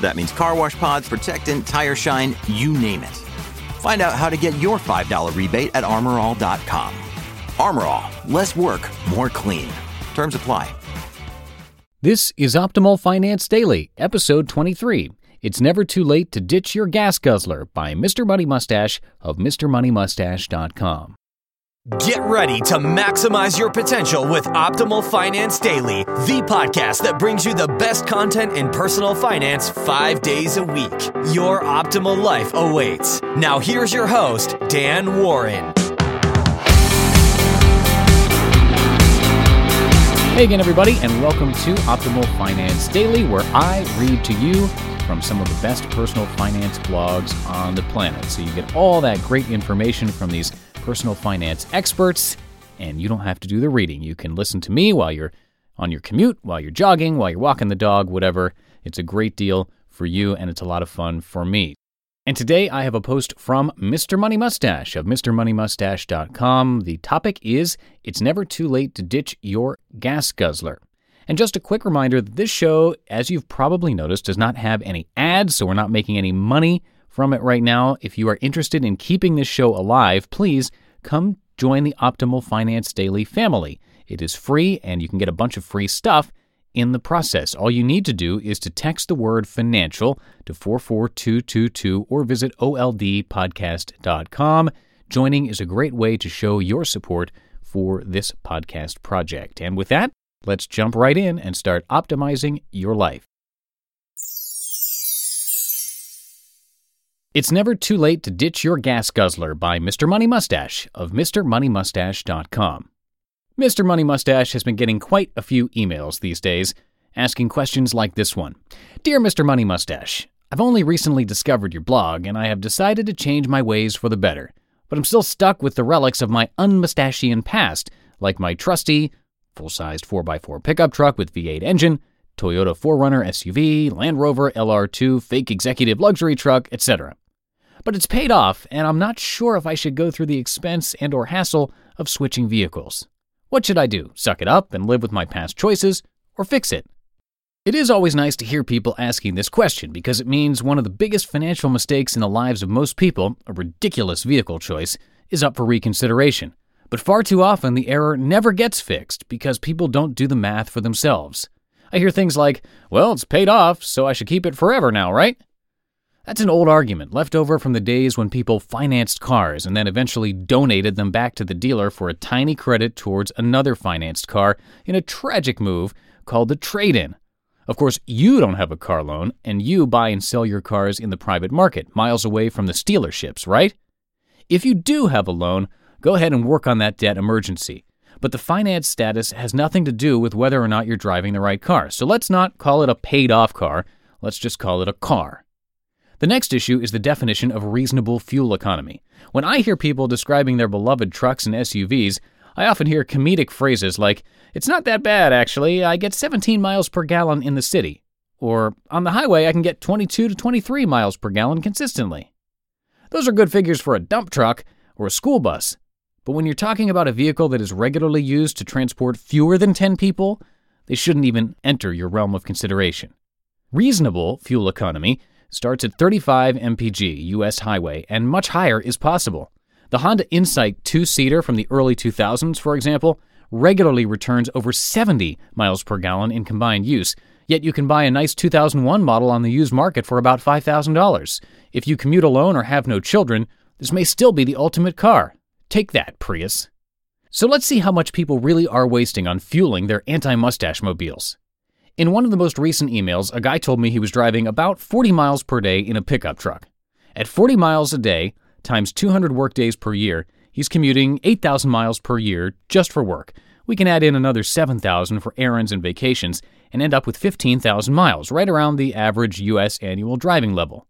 That means car wash pods, protectant, tire shine, you name it. Find out how to get your $5 rebate at armorall.com. Armor All, less work, more clean. Terms apply. This is Optimal Finance Daily, episode 23. It's never too late to ditch your gas guzzler by Mr. Money Mustache of MrMoneyMustache.com. Get ready to maximize your potential with Optimal Finance Daily, the podcast that brings you the best content in personal finance five days a week. Your optimal life awaits. Now, here's your host, Dan Warren. Hey again, everybody, and welcome to Optimal Finance Daily, where I read to you from some of the best personal finance blogs on the planet. So you get all that great information from these personal finance experts, and you don't have to do the reading. You can listen to me while you're on your commute, while you're jogging, while you're walking the dog, whatever. It's a great deal for you, and it's a lot of fun for me. And today I have a post from Mr. Money Mustache of MrMoneyMustache.com. The topic is It's Never Too Late to Ditch Your Gas Guzzler. And just a quick reminder that this show, as you've probably noticed, does not have any ads, so we're not making any money from it right now. If you are interested in keeping this show alive, please come join the Optimal Finance Daily family. It is free and you can get a bunch of free stuff in the process. All you need to do is to text the word financial to 44222 or visit oldpodcast.com. Joining is a great way to show your support for this podcast project. And with that, let's jump right in and start optimizing your life. It's never too late to ditch your gas guzzler by Mr. Money Mustache of MrMoneyMustache.com. Mr. Money Mustache has been getting quite a few emails these days asking questions like this one Dear Mr. Money Mustache, I've only recently discovered your blog and I have decided to change my ways for the better, but I'm still stuck with the relics of my unmustachian past, like my trusty, full sized 4x4 pickup truck with V8 engine, Toyota 4Runner SUV, Land Rover LR2 fake executive luxury truck, etc. But it's paid off, and I'm not sure if I should go through the expense and or hassle of switching vehicles. What should I do? Suck it up and live with my past choices, or fix it? It is always nice to hear people asking this question because it means one of the biggest financial mistakes in the lives of most people, a ridiculous vehicle choice, is up for reconsideration. But far too often, the error never gets fixed because people don't do the math for themselves. I hear things like, well, it's paid off, so I should keep it forever now, right? That's an old argument left over from the days when people financed cars and then eventually donated them back to the dealer for a tiny credit towards another financed car in a tragic move called the trade in. Of course, you don't have a car loan and you buy and sell your cars in the private market, miles away from the dealerships, right? If you do have a loan, go ahead and work on that debt emergency. But the finance status has nothing to do with whether or not you're driving the right car. So let's not call it a paid off car. Let's just call it a car. The next issue is the definition of reasonable fuel economy. When I hear people describing their beloved trucks and SUVs, I often hear comedic phrases like, It's not that bad, actually. I get 17 miles per gallon in the city. Or, On the highway, I can get 22 to 23 miles per gallon consistently. Those are good figures for a dump truck or a school bus. But when you're talking about a vehicle that is regularly used to transport fewer than 10 people, they shouldn't even enter your realm of consideration. Reasonable fuel economy starts at 35 mpg US highway, and much higher is possible. The Honda Insight two seater from the early 2000s, for example, regularly returns over 70 miles per gallon in combined use, Yet you can buy a nice 2001 model on the used market for about $5,000. If you commute alone or have no children, this may still be the ultimate car. Take that, Prius. So let's see how much people really are wasting on fueling their anti mustache mobiles. In one of the most recent emails, a guy told me he was driving about 40 miles per day in a pickup truck. At 40 miles a day, times 200 workdays per year, he's commuting 8,000 miles per year just for work. We can add in another 7,000 for errands and vacations and end up with 15,000 miles, right around the average U.S. annual driving level.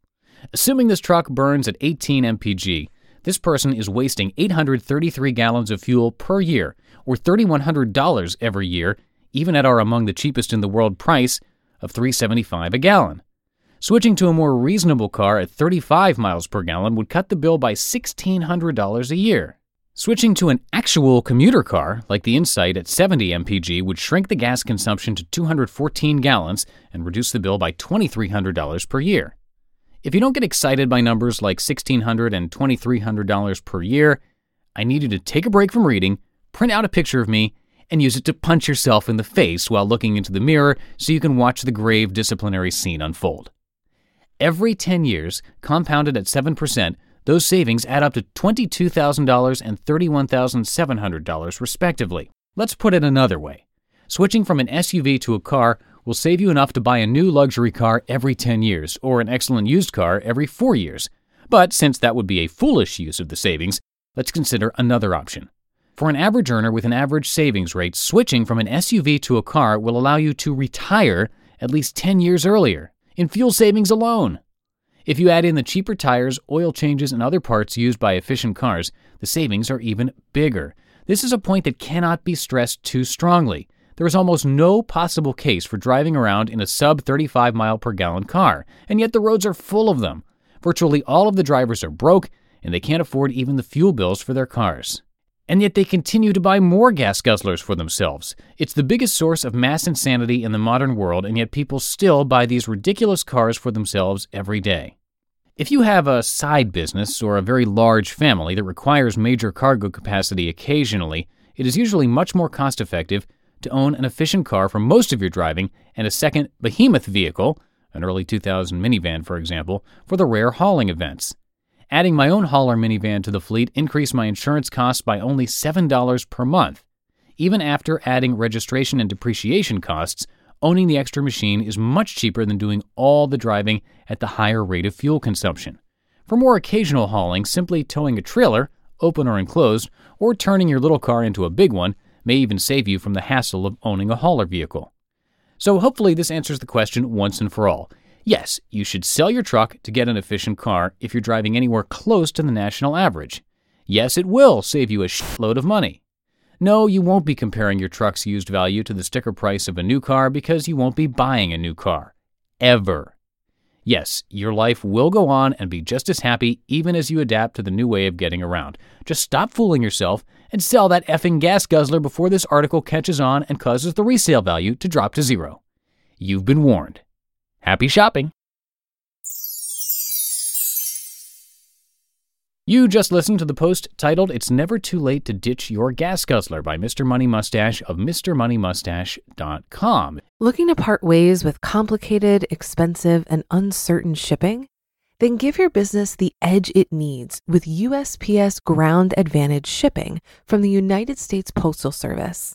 Assuming this truck burns at 18 mpg, this person is wasting 833 gallons of fuel per year, or $3,100 every year, even at our among the cheapest in the world price of 375 a gallon. Switching to a more reasonable car at 35 miles per gallon would cut the bill by $1,600 a year. Switching to an actual commuter car, like the Insight at 70 mpg, would shrink the gas consumption to 214 gallons and reduce the bill by $2,300 per year. If you don't get excited by numbers like $1,600 and $2,300 per year, I need you to take a break from reading, print out a picture of me, and use it to punch yourself in the face while looking into the mirror so you can watch the grave disciplinary scene unfold. Every 10 years, compounded at 7%, those savings add up to $22,000 and $31,700, respectively. Let's put it another way switching from an SUV to a car will save you enough to buy a new luxury car every 10 years, or an excellent used car every 4 years. But since that would be a foolish use of the savings, let's consider another option. For an average earner with an average savings rate, switching from an SUV to a car will allow you to retire at least 10 years earlier in fuel savings alone. If you add in the cheaper tires, oil changes, and other parts used by efficient cars, the savings are even bigger. This is a point that cannot be stressed too strongly. There is almost no possible case for driving around in a sub 35 mile per gallon car, and yet the roads are full of them. Virtually all of the drivers are broke, and they can't afford even the fuel bills for their cars. And yet they continue to buy more gas guzzlers for themselves. It's the biggest source of mass insanity in the modern world, and yet people still buy these ridiculous cars for themselves every day. If you have a side business or a very large family that requires major cargo capacity occasionally, it is usually much more cost effective to own an efficient car for most of your driving and a second behemoth vehicle, an early 2000 minivan for example, for the rare hauling events. Adding my own hauler minivan to the fleet increased my insurance costs by only $7 per month. Even after adding registration and depreciation costs, owning the extra machine is much cheaper than doing all the driving at the higher rate of fuel consumption. For more occasional hauling, simply towing a trailer, open or enclosed, or turning your little car into a big one may even save you from the hassle of owning a hauler vehicle. So, hopefully, this answers the question once and for all. Yes, you should sell your truck to get an efficient car if you're driving anywhere close to the national average. Yes, it will save you a shitload of money. No, you won't be comparing your truck's used value to the sticker price of a new car because you won't be buying a new car. Ever. Yes, your life will go on and be just as happy even as you adapt to the new way of getting around. Just stop fooling yourself and sell that effing gas guzzler before this article catches on and causes the resale value to drop to zero. You've been warned. Happy shopping! You just listened to the post titled It's Never Too Late to Ditch Your Gas Guzzler by Mr. Money Mustache of MrMoneyMustache.com. Looking to part ways with complicated, expensive, and uncertain shipping? Then give your business the edge it needs with USPS Ground Advantage shipping from the United States Postal Service.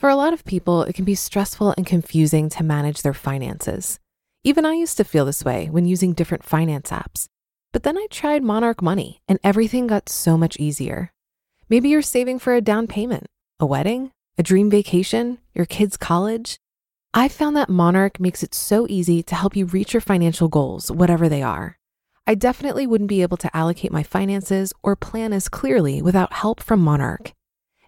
For a lot of people, it can be stressful and confusing to manage their finances. Even I used to feel this way when using different finance apps. But then I tried Monarch Money and everything got so much easier. Maybe you're saving for a down payment, a wedding, a dream vacation, your kids' college. I found that Monarch makes it so easy to help you reach your financial goals, whatever they are. I definitely wouldn't be able to allocate my finances or plan as clearly without help from Monarch.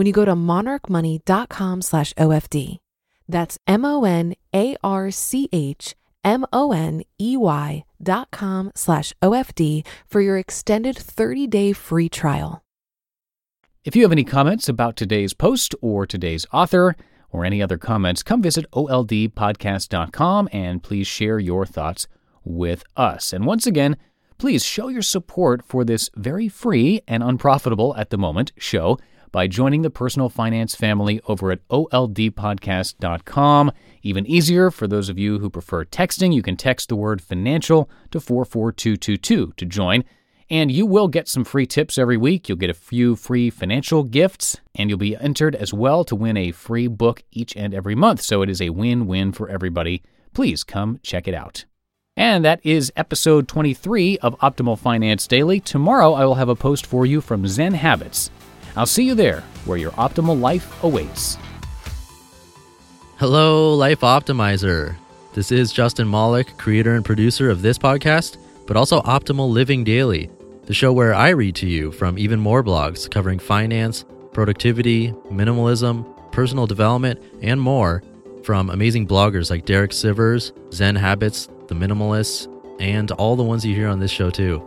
when you go to monarchmoney.com slash OFD. That's M O N A R C H M O N E Y dot com slash OFD for your extended 30 day free trial. If you have any comments about today's post or today's author or any other comments, come visit oldpodcast.com and please share your thoughts with us. And once again, please show your support for this very free and unprofitable at the moment show by joining the personal finance family over at oldpodcast.com. Even easier for those of you who prefer texting, you can text the word financial to 44222 to join. And you will get some free tips every week. You'll get a few free financial gifts, and you'll be entered as well to win a free book each and every month. So it is a win win for everybody. Please come check it out. And that is episode 23 of Optimal Finance Daily. Tomorrow I will have a post for you from Zen Habits. I'll see you there where your optimal life awaits. Hello, Life Optimizer. This is Justin Malik, creator and producer of this podcast, but also Optimal Living Daily, the show where I read to you from even more blogs covering finance, productivity, minimalism, personal development, and more from amazing bloggers like Derek Sivers, Zen Habits, The Minimalists, and all the ones you hear on this show too.